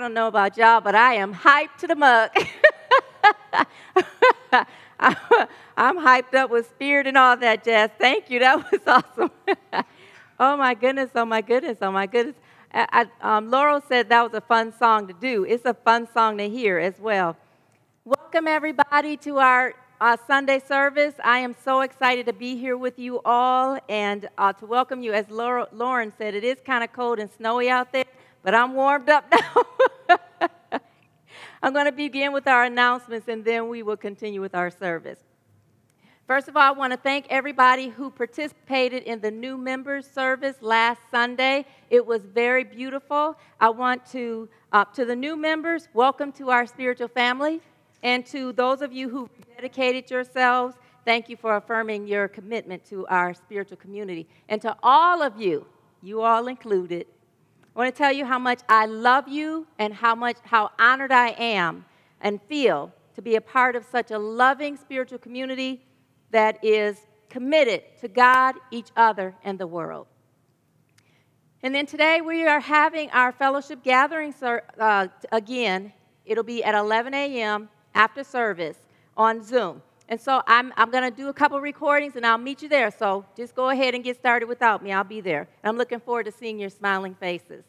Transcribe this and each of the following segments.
Don't know about y'all, but I am hyped to the mug. I'm hyped up with spirit and all that jazz. Thank you. That was awesome. oh my goodness. Oh my goodness. Oh my goodness. I, um, Laurel said that was a fun song to do. It's a fun song to hear as well. Welcome, everybody, to our uh, Sunday service. I am so excited to be here with you all and uh, to welcome you. As Lauren said, it is kind of cold and snowy out there, but I'm warmed up now. I'm going to begin with our announcements and then we will continue with our service. First of all, I want to thank everybody who participated in the new members service last Sunday. It was very beautiful. I want to, uh, to the new members, welcome to our spiritual family. And to those of you who dedicated yourselves, thank you for affirming your commitment to our spiritual community. And to all of you, you all included, I want to tell you how much I love you and how much how honored I am and feel to be a part of such a loving spiritual community that is committed to God, each other, and the world. And then today we are having our fellowship gathering uh, again. It'll be at 11 a.m. after service on Zoom. And so I'm, I'm going to do a couple recordings and I'll meet you there. So just go ahead and get started without me. I'll be there. I'm looking forward to seeing your smiling faces.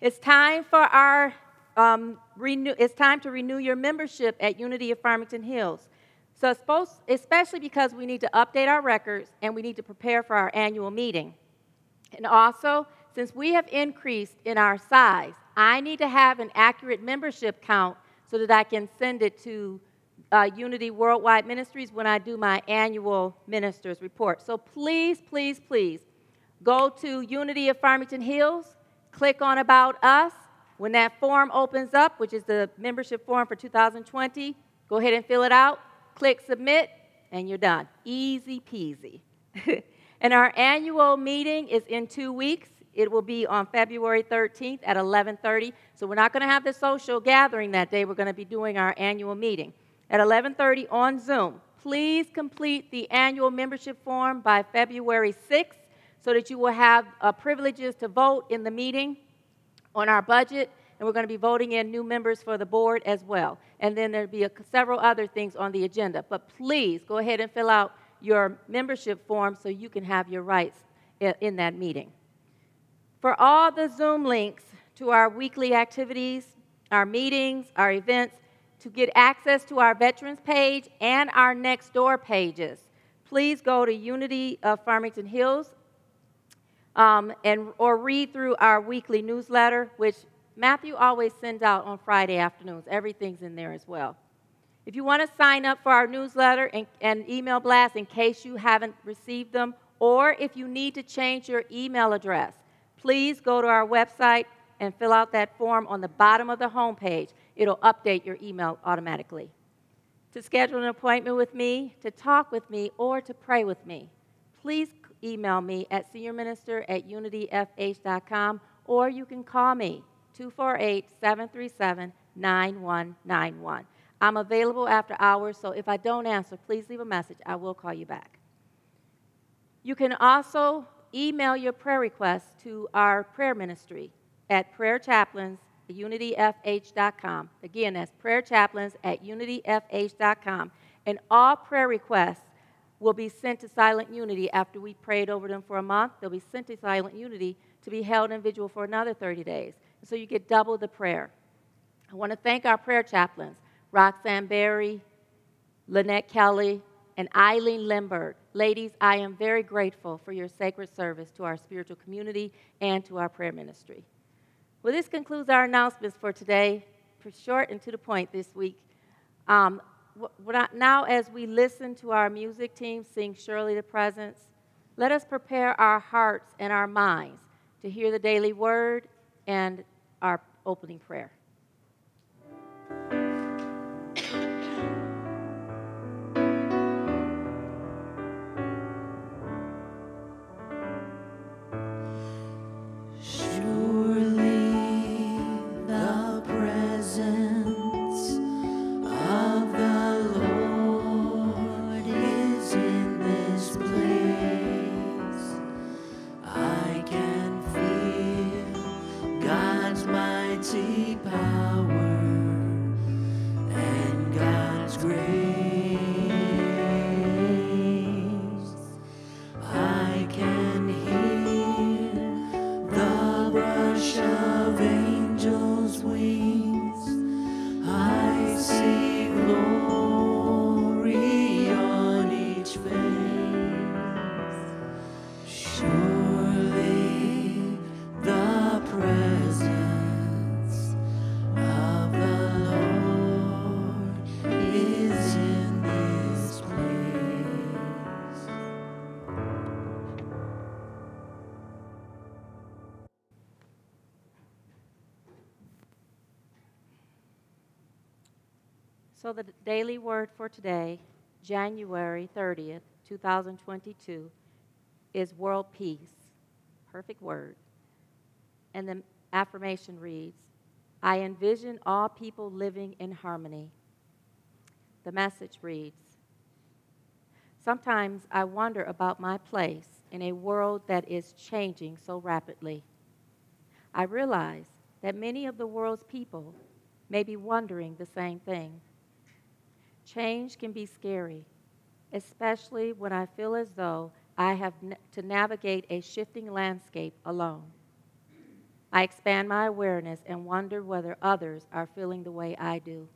It's time for our um, renew, it's time to renew your membership at Unity of Farmington Hills. So, especially because we need to update our records and we need to prepare for our annual meeting. And also, since we have increased in our size, I need to have an accurate membership count so that I can send it to uh, Unity Worldwide Ministries when I do my annual ministers report. So please, please, please go to Unity of Farmington Hills, click on About Us. When that form opens up, which is the membership form for 2020, go ahead and fill it out click submit, and you're done. Easy peasy. and our annual meeting is in two weeks. It will be on February 13th at 11:30. So we're not going to have the social gathering that day. We're going to be doing our annual meeting at 11:30 on Zoom. Please complete the annual membership form by February 6th so that you will have uh, privileges to vote in the meeting on our budget and we're going to be voting in new members for the board as well. And then there'll be a, several other things on the agenda. But please go ahead and fill out your membership form so you can have your rights in, in that meeting. For all the Zoom links to our weekly activities, our meetings, our events, to get access to our veterans page and our next door pages, please go to Unity of Farmington Hills um, and or read through our weekly newsletter, which Matthew always sends out on Friday afternoons. Everything's in there as well. If you want to sign up for our newsletter and, and, email blast in case you haven't received them, or if you need to change your email address, please go to our website and fill out that form on the bottom of the homepage. It'll update your email automatically. To schedule an appointment with me, to talk with me, or to pray with me, please email me at seniorminister at unityfh.com, or you can call me 248 737 9191. I'm available after hours, so if I don't answer, please leave a message. I will call you back. You can also email your prayer requests to our prayer ministry at prayerchaplains unityfh.com. Again, that's prayerchaplains at unityfh.com. And all prayer requests will be sent to Silent Unity after we prayed over them for a month. They'll be sent to Silent Unity to be held in vigil for another 30 days. So you get double the prayer. I want to thank our prayer chaplains, Roxanne Berry, Lynette Kelly, and Eileen Lindbergh. Ladies, I am very grateful for your sacred service to our spiritual community and to our prayer ministry. Well, this concludes our announcements for today. For short and to the point this week. Um, now, as we listen to our music team sing Surely the Presence, let us prepare our hearts and our minds to hear the daily word and our opening prayer. So, the daily word for today, January 30th, 2022, is world peace. Perfect word. And the affirmation reads I envision all people living in harmony. The message reads Sometimes I wonder about my place in a world that is changing so rapidly. I realize that many of the world's people may be wondering the same thing. Change can be scary, especially when I feel as though I have to navigate a shifting landscape alone. I expand my awareness and wonder whether others are feeling the way I do.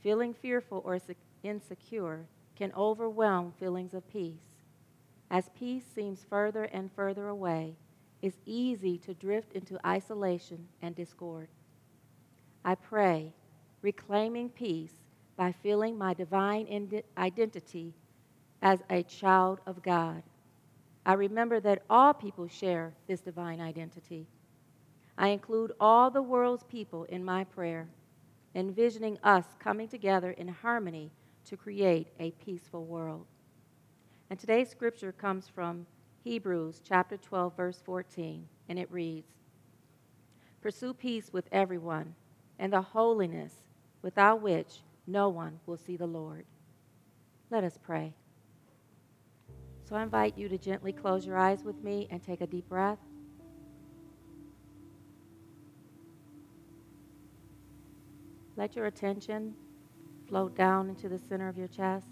Feeling fearful or insecure can overwhelm feelings of peace. As peace seems further and further away, it's easy to drift into isolation and discord. I pray, reclaiming peace by feeling my divine identity as a child of God. I remember that all people share this divine identity. I include all the world's people in my prayer, envisioning us coming together in harmony to create a peaceful world. And today's scripture comes from Hebrews chapter 12 verse 14, and it reads: Pursue peace with everyone and the holiness without which no one will see the Lord. Let us pray. So I invite you to gently close your eyes with me and take a deep breath. Let your attention float down into the center of your chest.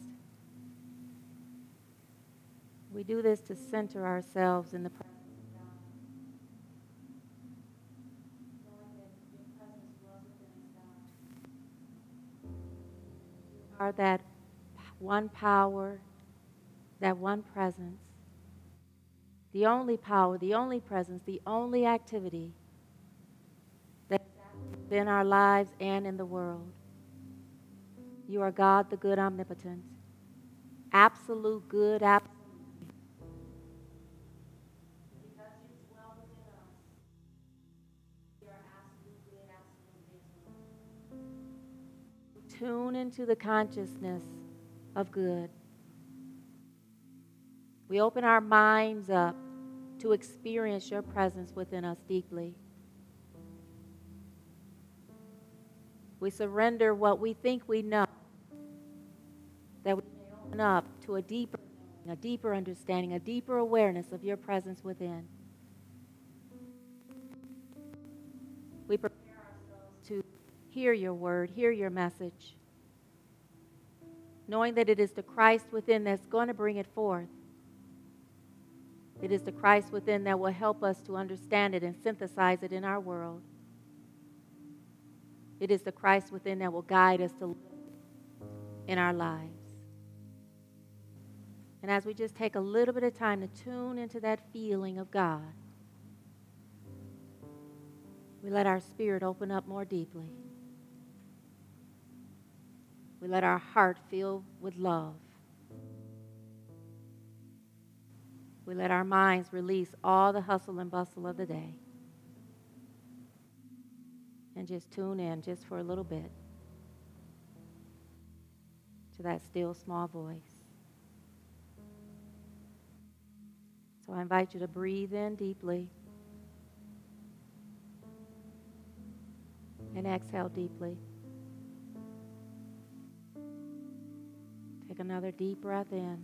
We do this to center ourselves in the presence are that one power, that one presence, the only power, the only presence, the only activity that's in our lives and in the world. You are God, the good, omnipotent, absolute good, absolute. Tune into the consciousness of good. We open our minds up to experience your presence within us deeply. We surrender what we think we know, that we may open up to a deeper, a deeper understanding, a deeper awareness of your presence within. We prepare hear your word, hear your message, knowing that it is the Christ within that's going to bring it forth. It is the Christ within that will help us to understand it and synthesize it in our world. It is the Christ within that will guide us to live in our lives. And as we just take a little bit of time to tune into that feeling of God, we let our spirit open up more deeply. We let our heart fill with love. We let our minds release all the hustle and bustle of the day and just tune in just for a little bit to that still small voice. So I invite you to breathe in deeply and exhale deeply. Take another deep breath in.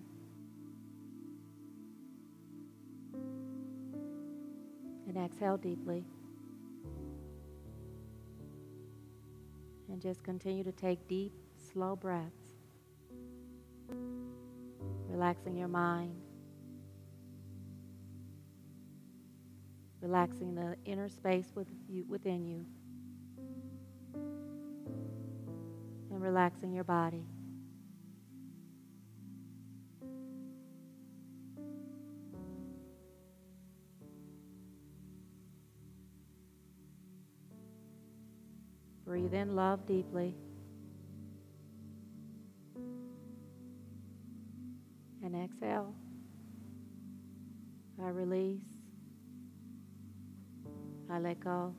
And exhale deeply. And just continue to take deep, slow breaths, relaxing your mind, relaxing the inner space with you, within you, and relaxing your body. Breathe in love deeply. And exhale. I release. I let go.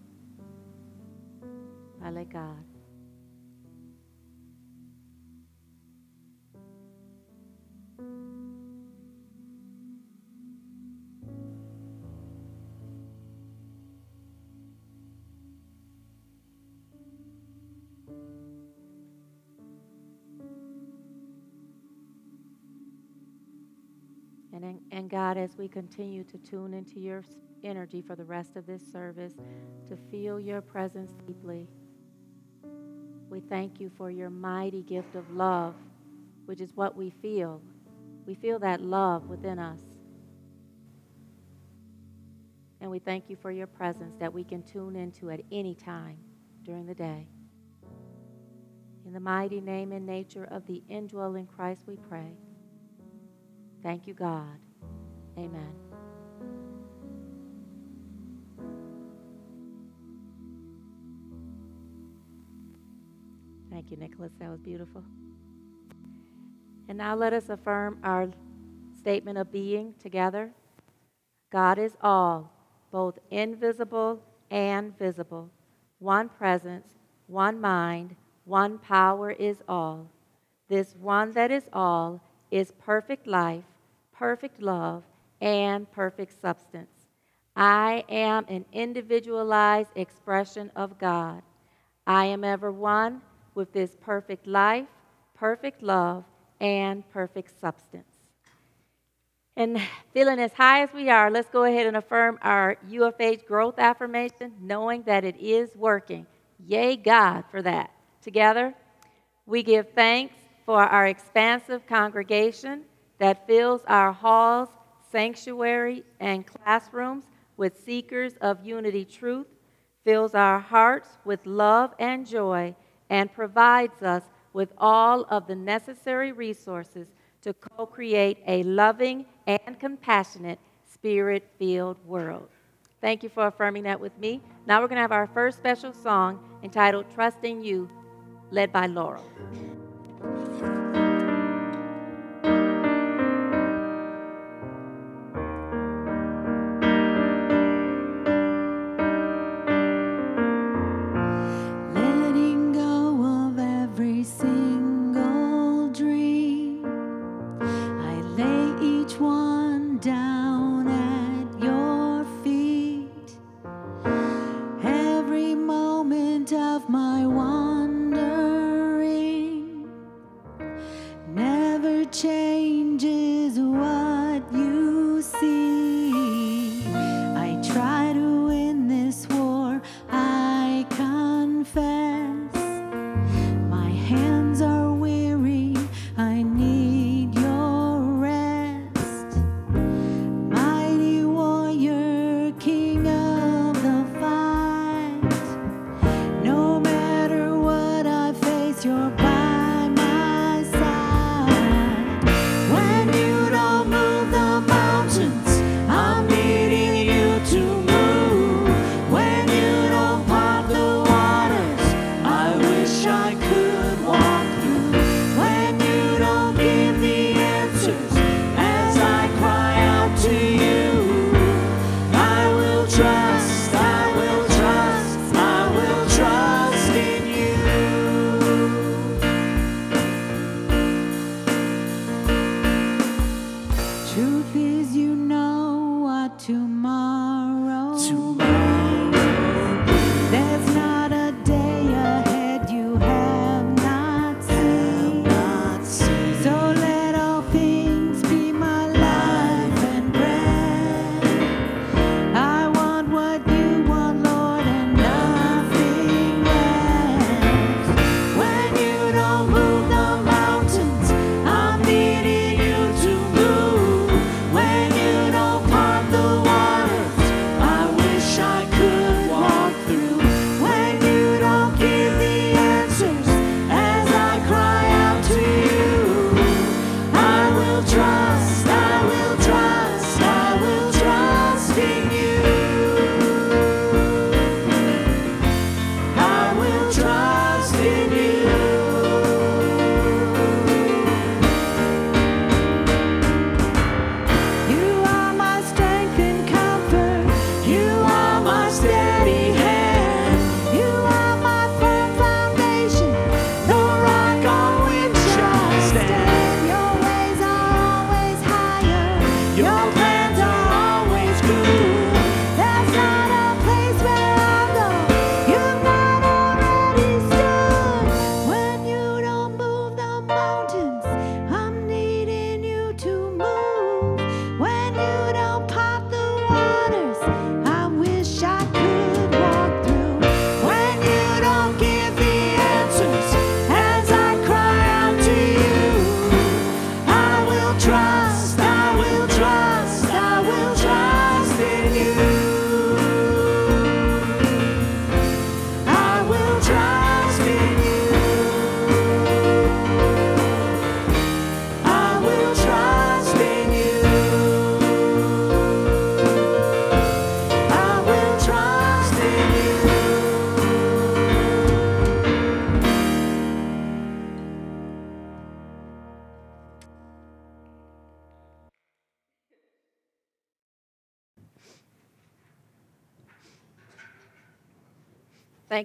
I let God. Thank you. And, and God, as we continue to tune into your energy for the rest of this service, to feel your presence deeply, we thank you for your mighty gift of love, which is what we feel. We feel that love within us. And we thank you for your presence that we can tune into at any time during the day. In the mighty name and nature of the indwelling Christ, we pray. Thank you, God. Amen. Thank you, Nicholas. That was beautiful. And now let us affirm our statement of being together. God is all, both invisible and visible. One presence, one mind, one power is all. This one that is all is perfect life, perfect love, and perfect substance. I am an individualized expression of God. I am ever one with this perfect life, perfect love, and perfect substance. And feeling as high as we are, let's go ahead and affirm our UFH growth affirmation, knowing that it is working. Yay, God, for that. Together, we give thanks for our expansive congregation that fills our halls, sanctuary, and classrooms with seekers of unity truth, fills our hearts with love and joy, and provides us with all of the necessary resources to co create a loving and compassionate, spirit filled world. Thank you for affirming that with me. Now we're going to have our first special song entitled Trusting You, led by Laurel.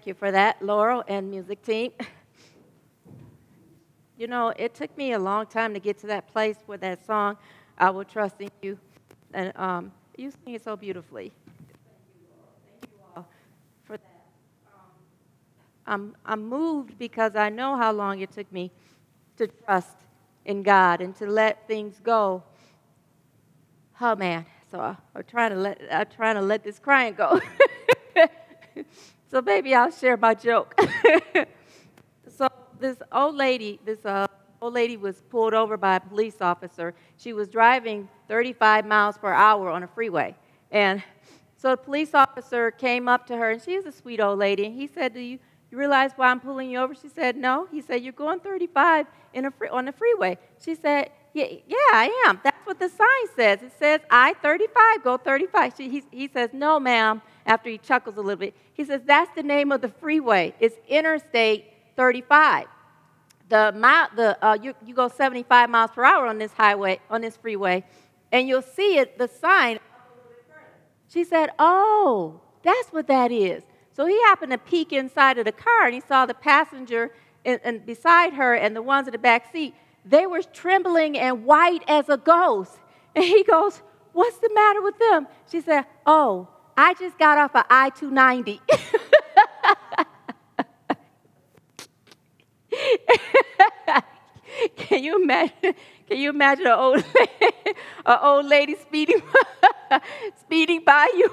Thank you for that, Laurel and music team. You know, it took me a long time to get to that place where that song, I Will Trust in You, and um, you sing it so beautifully. Thank you, Laurel. Thank you all for that. Um, I'm, I'm moved because I know how long it took me to trust in God and to let things go. Oh man, so I, am trying to let I'm trying to let this crying go. so maybe I'll share my joke. so this old lady, this uh, old lady was pulled over by a police officer. She was driving 35 miles per hour on a freeway. And so the police officer came up to her, and she she's a sweet old lady. And he said, Do you, you realize why I'm pulling you over? She said, No. He said, You're going 35 in a free, on the freeway. She said, yeah, yeah, I am. That's what the sign says. It says I 35, go 35. She, he, he says, No, ma'am, after he chuckles a little bit. He says, That's the name of the freeway. It's Interstate 35. The the, uh, you, you go 75 miles per hour on this highway, on this freeway, and you'll see it, the sign. She said, Oh, that's what that is. So he happened to peek inside of the car and he saw the passenger and beside her and the ones in the back seat. They were trembling and white as a ghost. And he goes, What's the matter with them? She said, Oh, I just got off of I 290. can you imagine? Can you imagine an old, an old lady speeding, speeding by you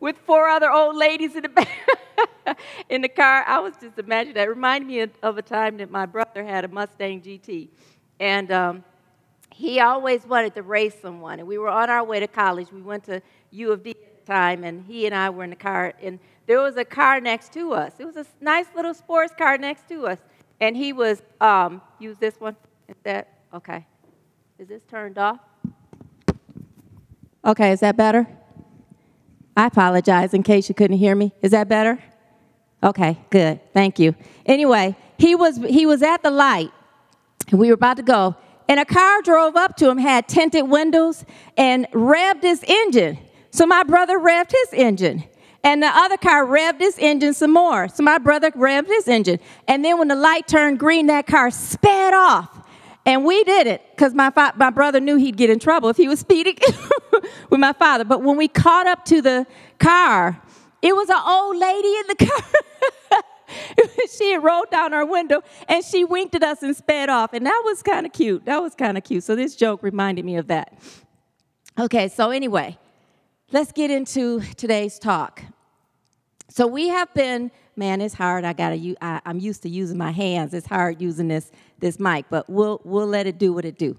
with four other old ladies in the back in the car? I was just imagining that. It reminded me of a time that my brother had a Mustang GT, and um, he always wanted to race someone. And we were on our way to college. We went to U of D time, and he and I were in the car, and there was a car next to us. It was a nice little sports car next to us and he was um, use this one. Is that okay? Is this turned off? Okay, is that better? I apologize in case you couldn't hear me. Is that better? Okay, good. Thank you. Anyway, he was he was at the light, and we were about to go, and a car drove up to him, had tinted windows, and revved his engine. So my brother revved his engine. And the other car revved his engine some more. So my brother revved his engine. And then when the light turned green, that car sped off. And we did it because my, fa- my brother knew he'd get in trouble if he was speeding with my father. But when we caught up to the car, it was an old lady in the car. she had rolled down our window and she winked at us and sped off. And that was kind of cute. That was kind of cute. So this joke reminded me of that. Okay, so anyway, let's get into today's talk. So we have been, man, it's hard. I gotta, I, I'm used to using my hands. It's hard using this this mic, but we'll we'll let it do what it do.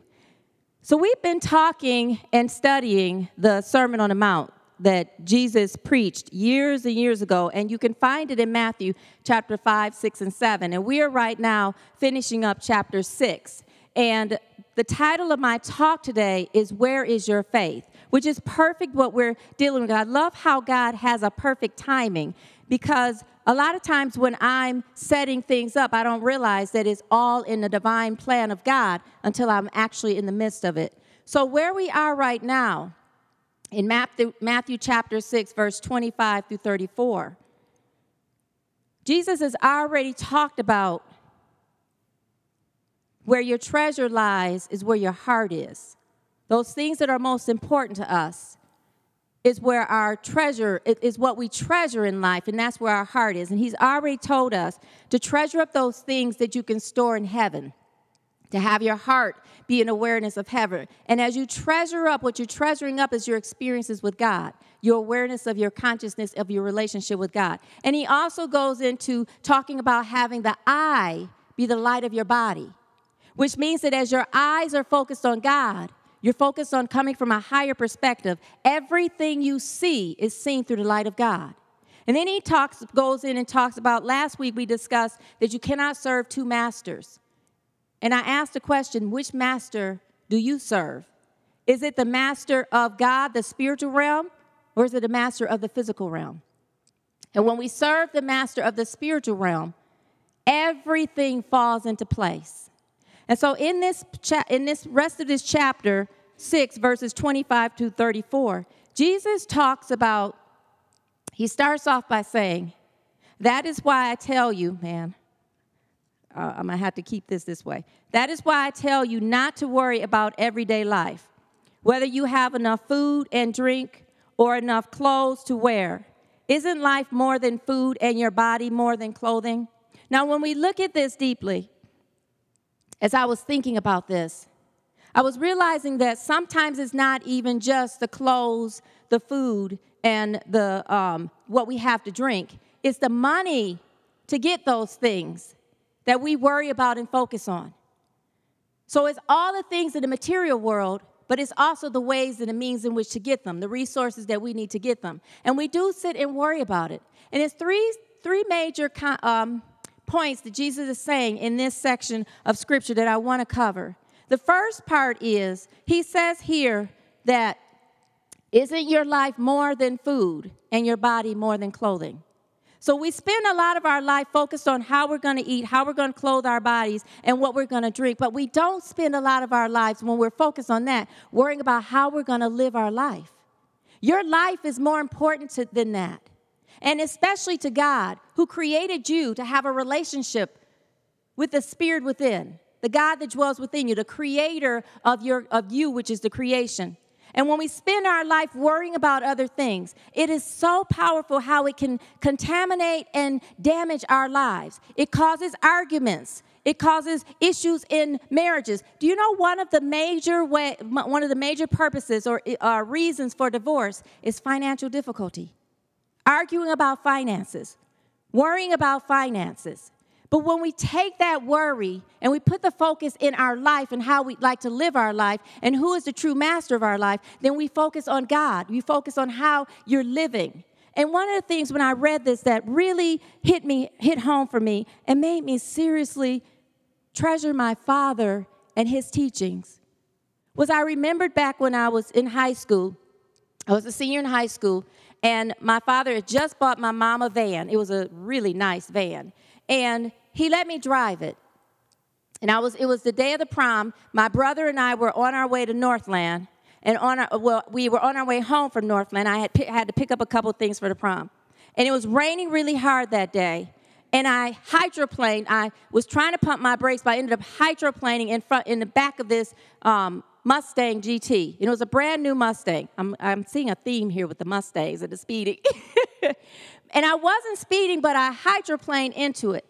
So we've been talking and studying the Sermon on the Mount that Jesus preached years and years ago, and you can find it in Matthew chapter 5, 6, and 7. And we are right now finishing up chapter 6. And the title of my talk today is Where is Your Faith? Which is perfect what we're dealing with. I love how God has a perfect timing because a lot of times when I'm setting things up, I don't realize that it's all in the divine plan of God until I'm actually in the midst of it. So, where we are right now, in Matthew, Matthew chapter 6, verse 25 through 34, Jesus has already talked about where your treasure lies is where your heart is. Those things that are most important to us is where our treasure is what we treasure in life and that's where our heart is. And he's already told us to treasure up those things that you can store in heaven to have your heart be an awareness of heaven. And as you treasure up what you're treasuring up is your experiences with god your awareness of your consciousness of your relationship with god. And he also goes into talking about having the eye be the light of your body which means that as your eyes are focused on god you're focused on coming from a higher perspective. Everything you see is seen through the light of God. And then he talks, goes in and talks about last week we discussed that you cannot serve two masters. And I asked the question, which master do you serve? Is it the master of God, the spiritual realm, or is it the master of the physical realm? And when we serve the master of the spiritual realm, everything falls into place. And so in this cha- in this rest of this chapter 6 verses 25 to 34, Jesus talks about he starts off by saying, That is why I tell you, man, uh, I'm gonna have to keep this this way. That is why I tell you not to worry about everyday life, whether you have enough food and drink or enough clothes to wear. Isn't life more than food and your body more than clothing? Now, when we look at this deeply, as I was thinking about this, I was realizing that sometimes it's not even just the clothes, the food, and the um, what we have to drink. It's the money to get those things that we worry about and focus on. So it's all the things in the material world, but it's also the ways and the means in which to get them, the resources that we need to get them. And we do sit and worry about it. And it's three, three major um, points that Jesus is saying in this section of scripture that I want to cover. The first part is he says here that isn't your life more than food and your body more than clothing? So we spend a lot of our life focused on how we're going to eat, how we're going to clothe our bodies, and what we're going to drink. But we don't spend a lot of our lives when we're focused on that, worrying about how we're going to live our life. Your life is more important to, than that and especially to God, who created you to have a relationship with the Spirit within, the God that dwells within you, the creator of, your, of you, which is the creation. And when we spend our life worrying about other things, it is so powerful how it can contaminate and damage our lives. It causes arguments. It causes issues in marriages. Do you know one of the major way, one of the major purposes or uh, reasons for divorce is financial difficulty? arguing about finances, worrying about finances. But when we take that worry and we put the focus in our life and how we'd like to live our life and who is the true master of our life, then we focus on God. We focus on how you're living. And one of the things when I read this that really hit me, hit home for me, and made me seriously treasure my father and his teachings was I remembered back when I was in high school. I was a senior in high school, and my father had just bought my mom a van. It was a really nice van. And he let me drive it. And I was, it was the day of the prom. My brother and I were on our way to Northland. And on our, well, we were on our way home from Northland. I had, had to pick up a couple things for the prom. And it was raining really hard that day. And I hydroplaned. I was trying to pump my brakes, but I ended up hydroplaning in front, in the back of this um, Mustang GT. It was a brand new Mustang. I'm, I'm seeing a theme here with the Mustangs and the speeding. and I wasn't speeding, but I hydroplaned into it.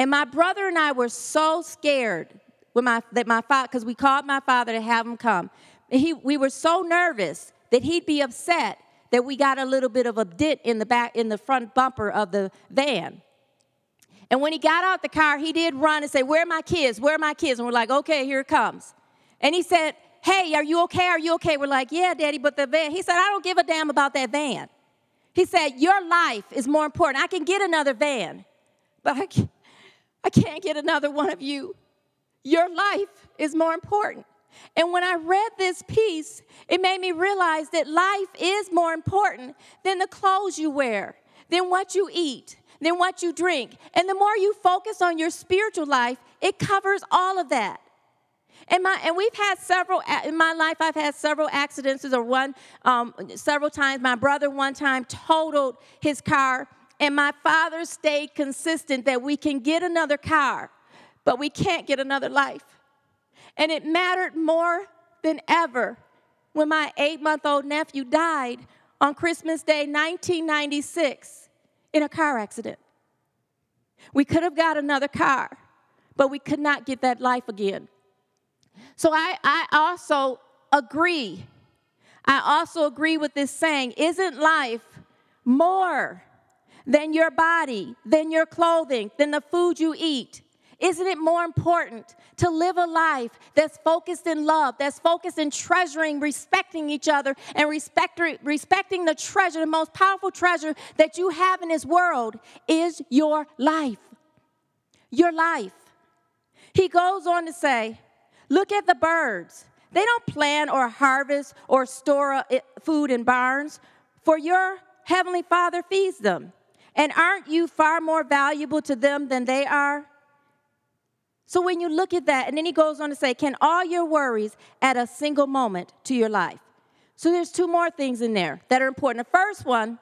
And my brother and I were so scared when my, that my father, because we called my father to have him come. He, we were so nervous that he'd be upset that we got a little bit of a dent in the back, in the front bumper of the van. And when he got out the car, he did run and say, Where are my kids? Where are my kids? And we're like, Okay, here it comes. And he said, Hey, are you okay? Are you okay? We're like, Yeah, daddy, but the van. He said, I don't give a damn about that van. He said, Your life is more important. I can get another van, but I can't, I can't get another one of you. Your life is more important. And when I read this piece, it made me realize that life is more important than the clothes you wear, than what you eat, than what you drink. And the more you focus on your spiritual life, it covers all of that. And, my, and we've had several, in my life, I've had several accidents, or one, um, several times. My brother one time totaled his car, and my father stayed consistent that we can get another car, but we can't get another life. And it mattered more than ever when my eight month old nephew died on Christmas Day 1996 in a car accident. We could have got another car, but we could not get that life again. So I, I also agree. I also agree with this saying Isn't life more than your body, than your clothing, than the food you eat? Isn't it more important to live a life that's focused in love, that's focused in treasuring, respecting each other, and respect, respecting the treasure, the most powerful treasure that you have in this world is your life? Your life. He goes on to say, Look at the birds. They don't plant or harvest or store uh, food in barns, for your heavenly Father feeds them. And aren't you far more valuable to them than they are? So when you look at that, and then he goes on to say, Can all your worries add a single moment to your life? So there's two more things in there that are important. The first one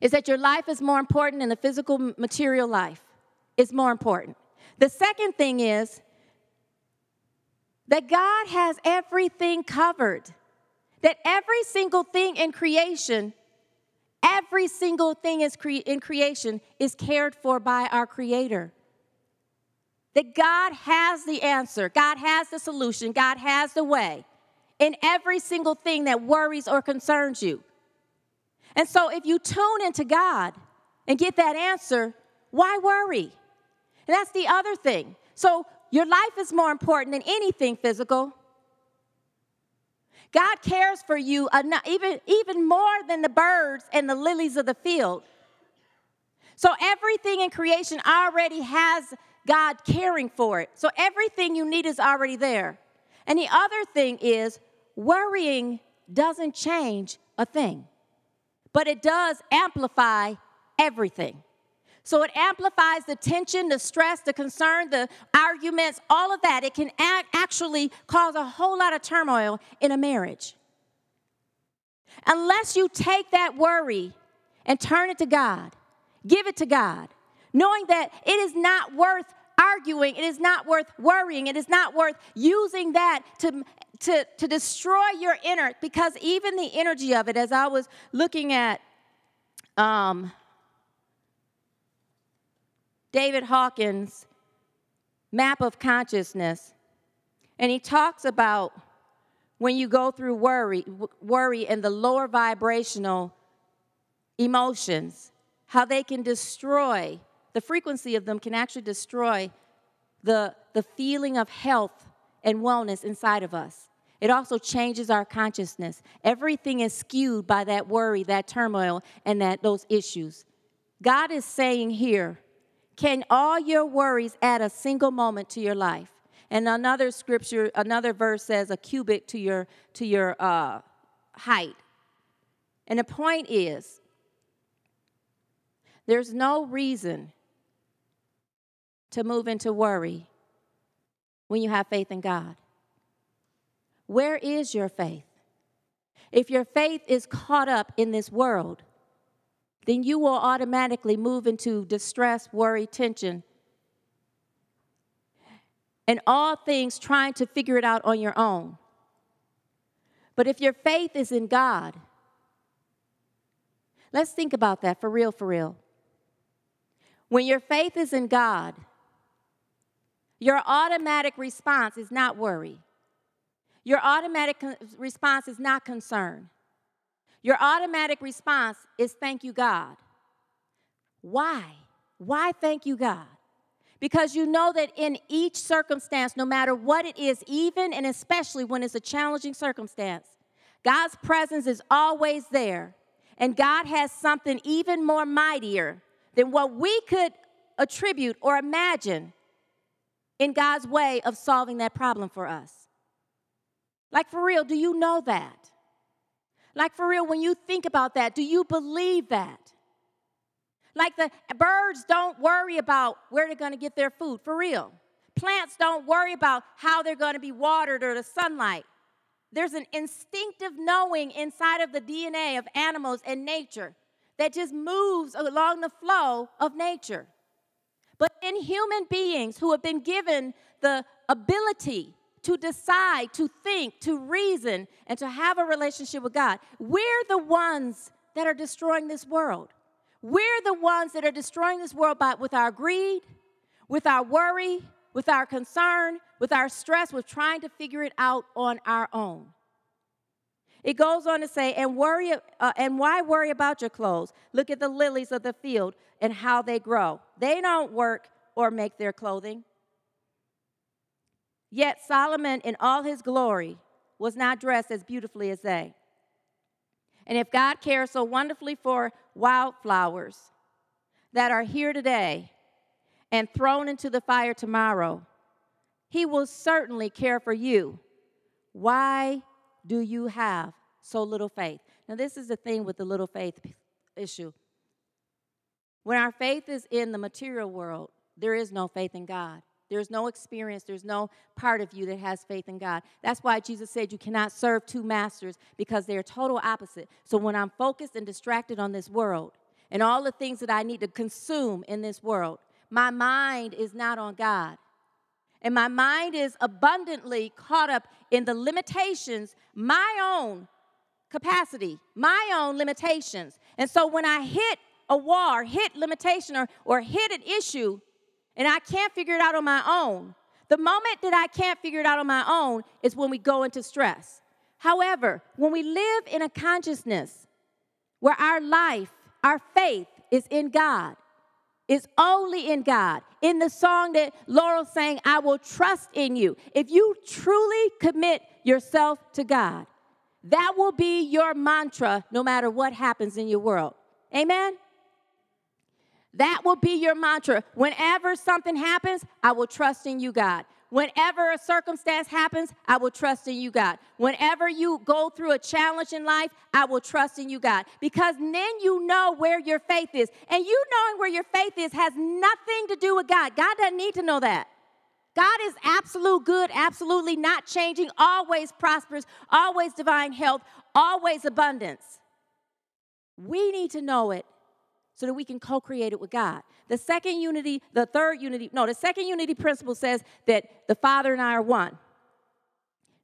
is that your life is more important than the physical material life. It's more important. The second thing is that God has everything covered. That every single thing in creation, every single thing is cre- in creation is cared for by our Creator. That God has the answer, God has the solution, God has the way in every single thing that worries or concerns you. And so if you tune into God and get that answer, why worry? And that's the other thing. So your life is more important than anything physical. God cares for you uh, enough, even, even more than the birds and the lilies of the field. So everything in creation already has God caring for it. So everything you need is already there. And the other thing is, worrying doesn't change a thing, but it does amplify everything. So it amplifies the tension, the stress, the concern, the arguments, all of that. It can act, actually cause a whole lot of turmoil in a marriage. Unless you take that worry and turn it to God, give it to God, knowing that it is not worth arguing, it is not worth worrying, it is not worth using that to, to, to destroy your inner, because even the energy of it, as I was looking at, um, David Hawkins' map of consciousness, and he talks about when you go through worry, worry and the lower vibrational emotions, how they can destroy, the frequency of them can actually destroy the, the feeling of health and wellness inside of us. It also changes our consciousness. Everything is skewed by that worry, that turmoil, and that those issues. God is saying here, can all your worries add a single moment to your life? And another scripture, another verse says a cubit to your to your uh, height. And the point is, there's no reason to move into worry when you have faith in God. Where is your faith? If your faith is caught up in this world, then you will automatically move into distress, worry, tension, and all things trying to figure it out on your own. But if your faith is in God, let's think about that for real, for real. When your faith is in God, your automatic response is not worry. Your automatic con- response is not concern. Your automatic response is thank you, God. Why? Why thank you, God? Because you know that in each circumstance, no matter what it is, even and especially when it's a challenging circumstance, God's presence is always there. And God has something even more mightier than what we could attribute or imagine in God's way of solving that problem for us. Like, for real, do you know that? Like, for real, when you think about that, do you believe that? Like, the birds don't worry about where they're going to get their food, for real. Plants don't worry about how they're going to be watered or the sunlight. There's an instinctive knowing inside of the DNA of animals and nature that just moves along the flow of nature. But in human beings who have been given the ability to decide, to think, to reason, and to have a relationship with God. We're the ones that are destroying this world. We're the ones that are destroying this world by, with our greed, with our worry, with our concern, with our stress, with trying to figure it out on our own. It goes on to say, and worry, uh, and why worry about your clothes? Look at the lilies of the field and how they grow. They don't work or make their clothing. Yet Solomon, in all his glory, was not dressed as beautifully as they. And if God cares so wonderfully for wildflowers that are here today and thrown into the fire tomorrow, he will certainly care for you. Why do you have so little faith? Now, this is the thing with the little faith issue. When our faith is in the material world, there is no faith in God. There's no experience, there's no part of you that has faith in God. That's why Jesus said you cannot serve two masters because they're total opposite. So when I'm focused and distracted on this world, and all the things that I need to consume in this world. My mind is not on God. And my mind is abundantly caught up in the limitations, my own capacity, my own limitations. And so when I hit a wall hit limitation or, or hit an issue and I can't figure it out on my own, the moment that I can't figure it out on my own is when we go into stress. However, when we live in a consciousness where our life, our faith is in God, is only in God. In the song that Laurel sang, I will trust in you. If you truly commit yourself to God, that will be your mantra no matter what happens in your world. Amen? That will be your mantra. Whenever something happens, I will trust in you, God. Whenever a circumstance happens, I will trust in you, God. Whenever you go through a challenge in life, I will trust in you, God. Because then you know where your faith is. And you knowing where your faith is has nothing to do with God. God doesn't need to know that. God is absolute good, absolutely not changing, always prosperous, always divine health, always abundance. We need to know it so that we can co create it with God. The second unity, the third unity, no, the second unity principle says that the Father and I are one.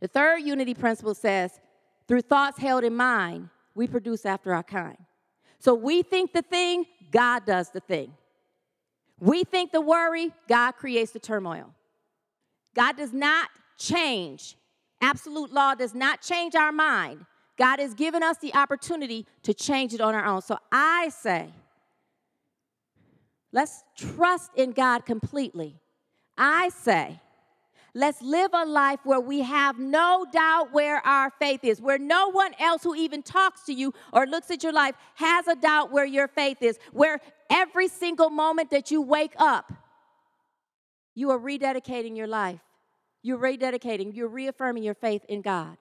The third unity principle says, through thoughts held in mind, we produce after our kind. So we think the thing, God does the thing. We think the worry, God creates the turmoil. God does not change. Absolute law does not change our mind. God has given us the opportunity to change it on our own. So I say, Let's trust in God completely. I say, let's live a life where we have no doubt where our faith is, where no one else who even talks to you or looks at your life has a doubt where your faith is, where every single moment that you wake up, you are rededicating your life. You're rededicating, you're reaffirming your faith in God.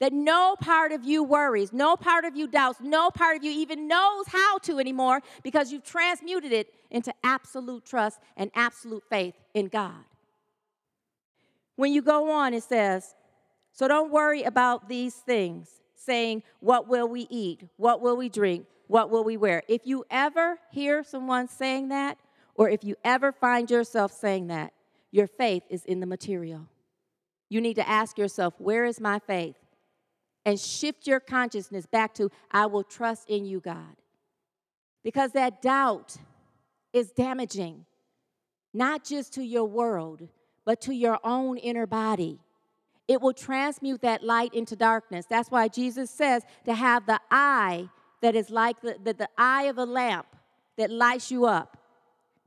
That no part of you worries, no part of you doubts, no part of you even knows how to anymore because you've transmuted it into absolute trust and absolute faith in God. When you go on, it says, So don't worry about these things, saying, What will we eat? What will we drink? What will we wear? If you ever hear someone saying that, or if you ever find yourself saying that, your faith is in the material. You need to ask yourself, Where is my faith? And shift your consciousness back to, I will trust in you, God. Because that doubt is damaging, not just to your world, but to your own inner body. It will transmute that light into darkness. That's why Jesus says to have the eye that is like the, the, the eye of a lamp that lights you up,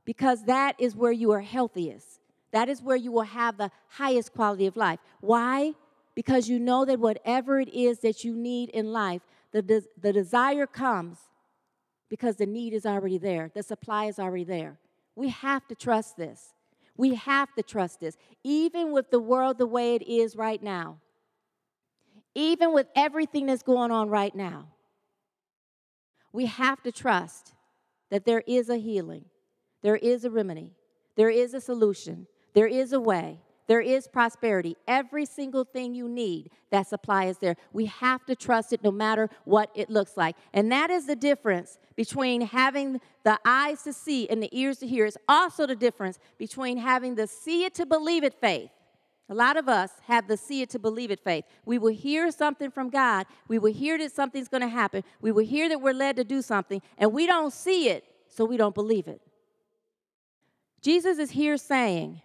because that is where you are healthiest. That is where you will have the highest quality of life. Why? Because you know that whatever it is that you need in life, the, the desire comes because the need is already there, the supply is already there. We have to trust this. We have to trust this, even with the world the way it is right now, even with everything that's going on right now. We have to trust that there is a healing, there is a remedy, there is a solution, there is a way, there is prosperity. Every single thing you need, that supply is there. We have to trust it no matter what it looks like. And that is the difference between having the eyes to see and the ears to hear. It's also the difference between having the see it to believe it faith. A lot of us have the see it to believe it faith. We will hear something from God. We will hear that something's going to happen. We will hear that we're led to do something, and we don't see it, so we don't believe it. Jesus is here saying,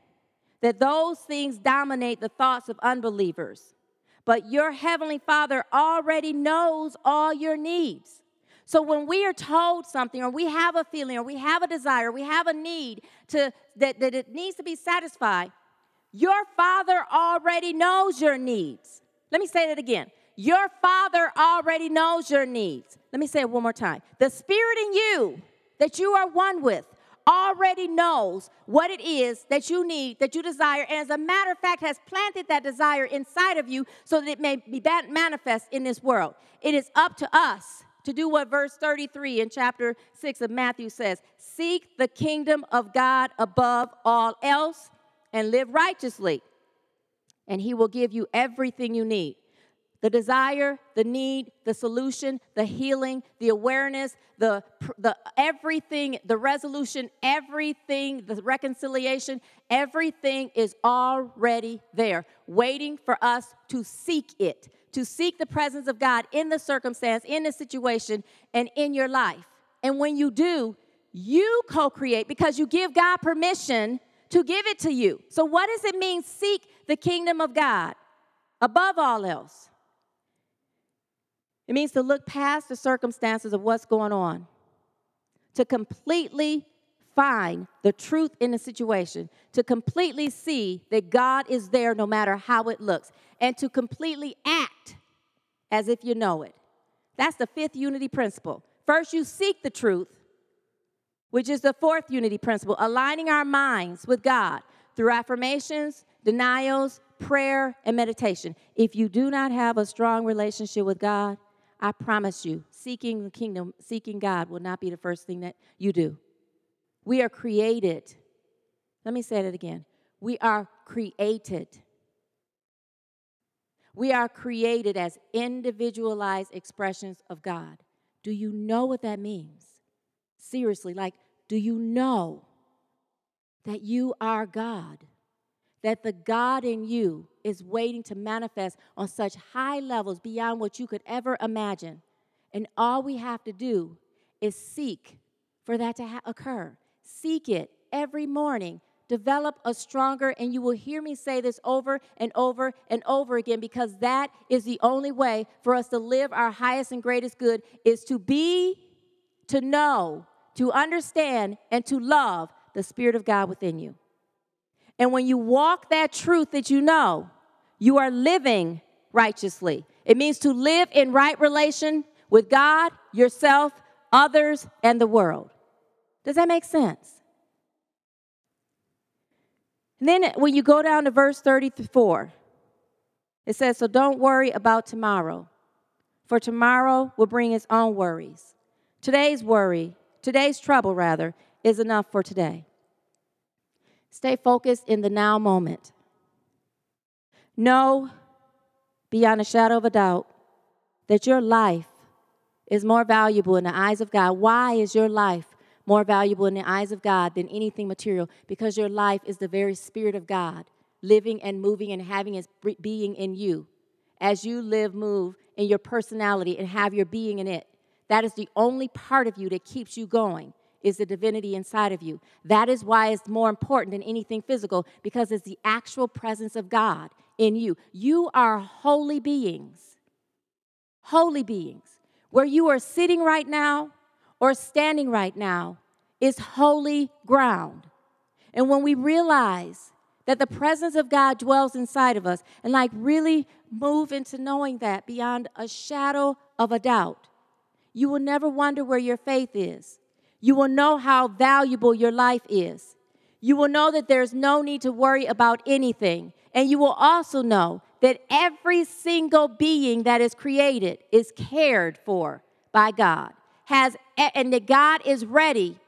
that those things dominate the thoughts of unbelievers. But your heavenly Father already knows all your needs. So when we are told something or we have a feeling or we have a desire, we have a need to that, that it needs to be satisfied, your father already knows your needs. Let me say that again. Your father already knows your needs. Let me say it one more time. The spirit in you that you are one with already knows what it is that you need, that you desire, and as a matter of fact, has planted that desire inside of you so that it may be manifest in this world. It is up to us to do what verse 33 in chapter 6 of Matthew says Seek the kingdom of God above all else and live righteously, and he will give you everything you need. The desire, the need, the solution, the healing, the awareness, the, the everything, the resolution, everything, the reconciliation, everything is already there, waiting for us to seek it, to seek the presence of God in the circumstance, in the situation, and in your life. And when you do, you co create because you give God permission to give it to you. So, what does it mean, seek the kingdom of God above all else? It means to look past the circumstances of what's going on, to completely find the truth in the situation, to completely see that God is there no matter how it looks, and to completely act as if you know it. That's the fifth unity principle. First, you seek the truth, which is the fourth unity principle, aligning our minds with God through affirmations, denials, prayer, and meditation. If you do not have a strong relationship with God, I promise you, seeking the kingdom, seeking God will not be the first thing that you do. We are created. Let me say that again. We are created. We are created as individualized expressions of God. Do you know what that means? Seriously, like, do you know that you are God? that the God in you is waiting to manifest on such high levels beyond what you could ever imagine. And all we have to do is seek for that to ha- occur. Seek it every morning. Develop a stronger, and you will hear me say this over and over and over again because that is the only way for us to live our highest and greatest good is to be, to know, to understand, and to love the Spirit of God within you. And when you walk that truth that you know, you are living righteously. It means to live in right relation with God, yourself, others, and the world. Does that make sense? And then when you go down to verse 34, it says, So don't worry about tomorrow, for tomorrow will bring its own worries. Today's worry, today's trouble, rather, is enough for today. Stay focused in the now moment. Know beyond a shadow of a doubt that your life is more valuable in the eyes of God. Why is your life more valuable in the eyes of God than anything material? Because your life is the very Spirit of God living and moving and having its being in you. As you live, move in your personality and have your being in it, that is the only part of you that keeps you going is the divinity inside of you. That is why it's more important than anything physical because it's the actual presence of God in you. You are holy beings. Holy beings. Where you are sitting right now or standing right now is holy ground. And when we realize that the presence of God dwells inside of us and like really move into knowing that beyond a shadow of a doubt, you will never wonder where your faith is. You will know how valuable your life is. You will know that there's no need to worry about anything. And you will also know that every single being that is created is cared for by God. Has and that God is ready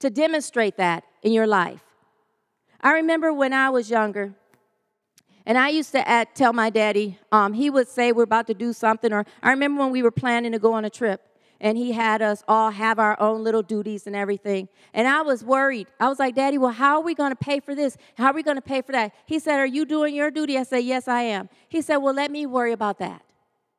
to demonstrate that in your life. I remember when I was younger, and I used to at, tell my daddy, um, he would say we're about to do something, or I remember when we were planning to go on a trip, and he had us all have our own little duties and everything. And I was worried. I was like, Daddy, well, how are we going to pay for this? How are we going to pay for that? He said, Are you doing your duty? I said, Yes, I am. He said, Well, let me worry about that.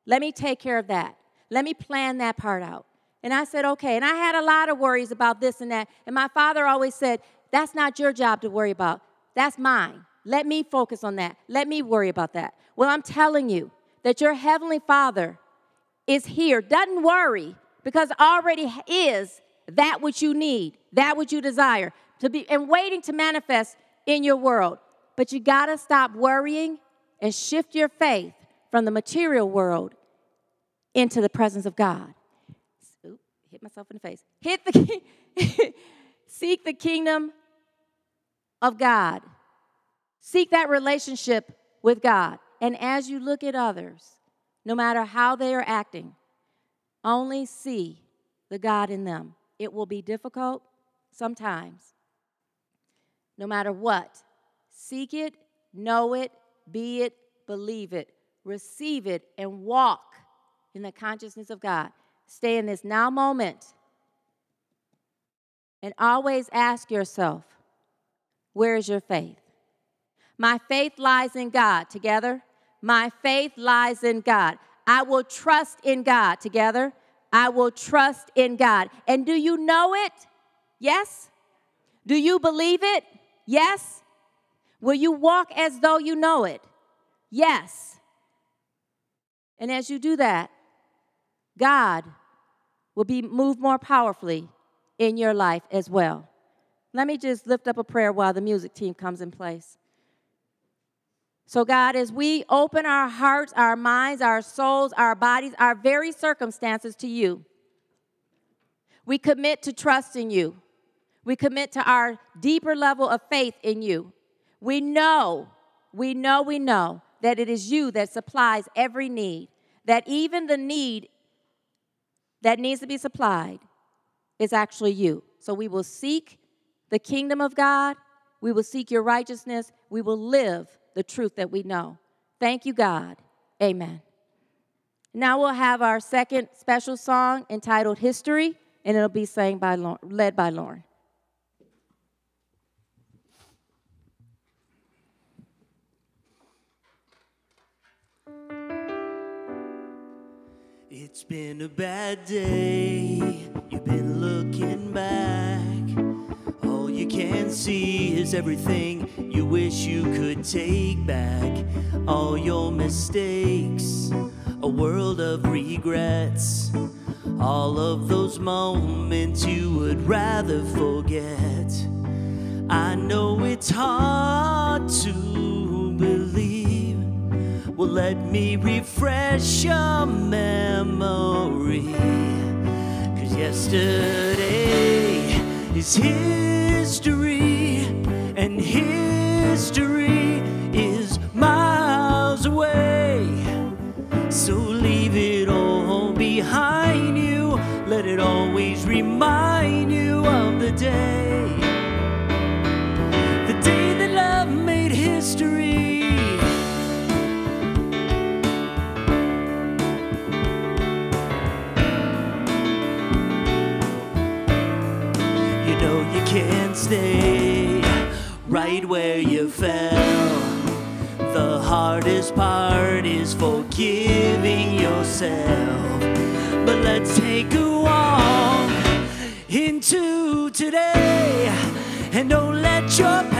Let me take care of that. Let me plan that part out. And I said, Okay. And I had a lot of worries about this and that. And my father always said, That's not your job to worry about. That's mine. Let me focus on that. Let me worry about that. Well, I'm telling you that your heavenly father is here. Doesn't worry because already is that which you need, that which you desire to be and waiting to manifest in your world. But you got to stop worrying and shift your faith from the material world into the presence of God. Oop, hit myself in the face. Hit the seek the kingdom of God. Seek that relationship with God. And as you look at others, no matter how they are acting, only see the God in them. It will be difficult sometimes. No matter what, seek it, know it, be it, believe it. receive it, and walk in the consciousness of God. Stay in this now moment and always ask yourself, where is your faith? My faith lies in God. Together. My faith lies in God. I will trust in God. Together. I will trust in God. And do you know it? Yes? Do you believe it? Yes? Will you walk as though you know it? Yes. And as you do that, God will be moved more powerfully in your life as well. Let me just lift up a prayer while the music team comes in place. So, God, as we open our hearts, our minds, our souls, our bodies, our very circumstances to you, we commit to trusting you. We commit to our deeper level of faith in you. We know, we know, we know that it is you that supplies every need, that even the need that needs to be supplied is actually you. So we will seek the kingdom of God, we will seek your righteousness, we will live the truth that we know. Thank you, God. Amen. Now we'll have our second special song entitled History, and it'll be sang by led by Lauren. It's been a bad day. You've been looking back. You can see is everything you wish you could take back. All your mistakes, a world of regrets. All of those moments you would rather forget. I know it's hard to believe well, let me refresh your memory. Cause yesterday is history, and history is miles away. So leave it all behind you, let it always remind stay right where you fell. The hardest part is forgiving yourself. But let's take a walk into today and don't let your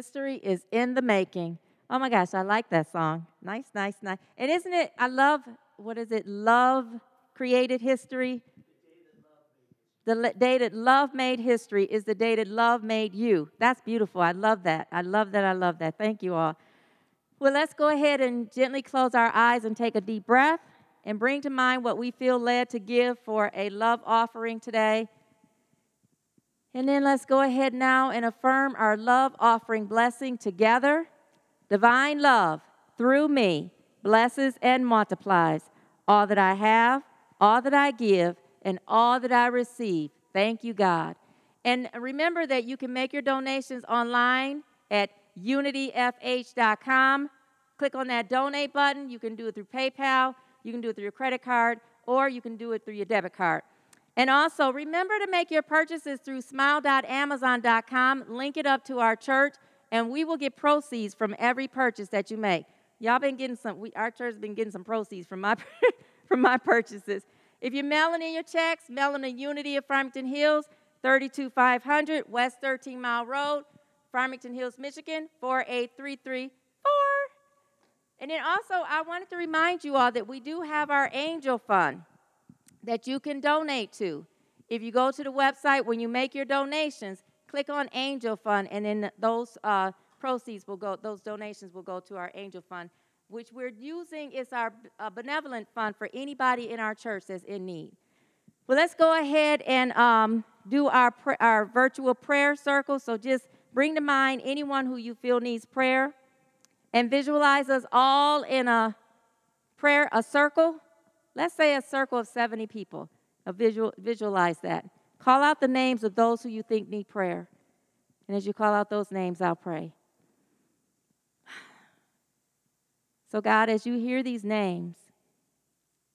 History is in the making. Oh my gosh, I like that song. Nice, nice, nice. And isn't it, I love, what is it? Love created history. The day that love made history is the day that love made you. That's beautiful. I love that. I love that. I love that. Thank you all. Well, let's go ahead and gently close our eyes and take a deep breath and bring to mind what we feel led to give for a love offering today. And then let's go ahead now and affirm our love offering blessing together. Divine love through me blesses and multiplies all that I have, all that I give, and all that I receive. Thank you, God. And remember that you can make your donations online at unityfh.com. Click on that donate button. You can do it through PayPal, you can do it through your credit card, or you can do it through your debit card. And also, remember to make your purchases through smile.amazon.com, link it up to our church, and we will get proceeds from every purchase that you make. Y'all been getting some, we, our church has been getting some proceeds from my, from my purchases. If you're mailing in your checks, mail them to Unity of Farmington Hills, 32500 West 13 Mile Road, Farmington Hills, Michigan, 48334. And then also, I wanted to remind you all that we do have our angel fund that you can donate to. If you go to the website, when you make your donations, click on Angel Fund, and then those uh, proceeds will go, those donations will go to our Angel Fund, which we're using is our uh, benevolent fund for anybody in our church that's in need. Well, let's go ahead and um, do our, pr- our virtual prayer circle. So just bring to mind anyone who you feel needs prayer and visualize us all in a prayer, a circle Let's say a circle of 70 people. Visual, visualize that. Call out the names of those who you think need prayer. And as you call out those names, I'll pray. So, God, as you hear these names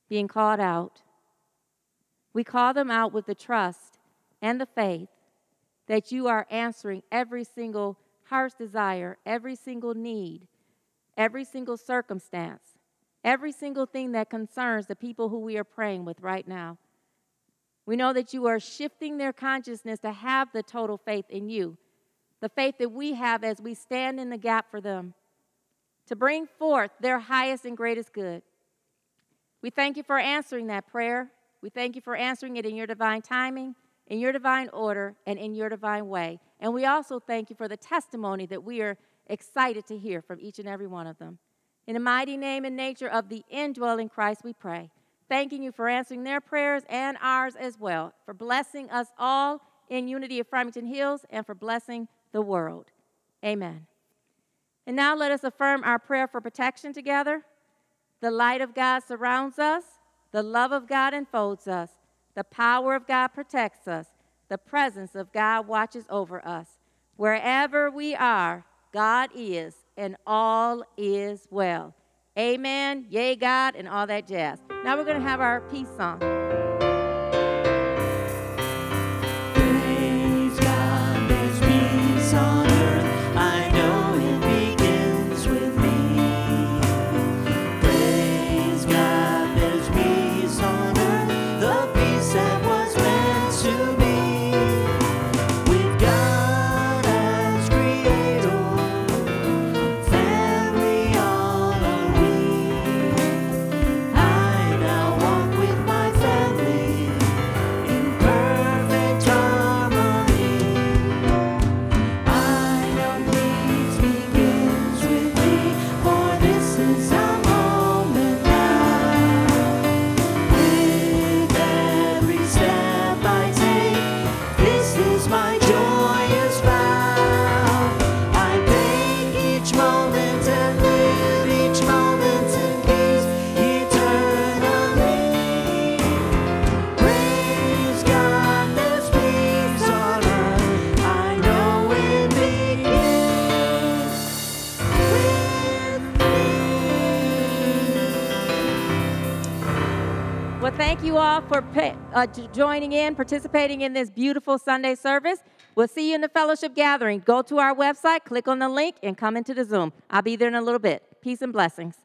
being called out, we call them out with the trust and the faith that you are answering every single heart's desire, every single need, every single circumstance every single thing that concerns the people who we are praying with right now. We know that you are shifting their consciousness to have the total faith in you, the faith that we have as we stand in the gap for them, to bring forth their highest and greatest good. We thank you for answering that prayer. We thank you for answering it in your divine timing, in your divine order, and in your divine way. And we also thank you for the testimony that we are excited to hear from each and every one of them. In the mighty name and nature of the indwelling Christ, we pray. Thanking you for answering their prayers and ours as well, for blessing us all in unity of Farmington Hills, and for blessing the world. Amen. And now let us affirm our prayer for protection together. The light of God surrounds us, the love of God enfolds us, the power of God protects us, the presence of God watches over us. Wherever we are, God is and all is well. Amen, yay, God, and all that jazz. Now we're going to have our peace song. Joining in, participating in this beautiful Sunday service. We'll see you in the fellowship gathering. Go to our website, click on the link, and come into the Zoom. I'll be there in a little bit. Peace and blessings.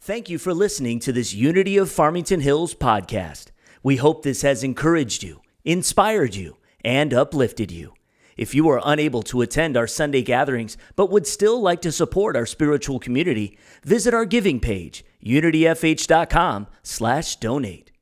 Thank you for listening to this Unity of Farmington Hills podcast. We hope this has encouraged you, inspired you, and uplifted you. If you are unable to attend our Sunday gatherings but would still like to support our spiritual community, visit our giving page, unityfh.com/donate.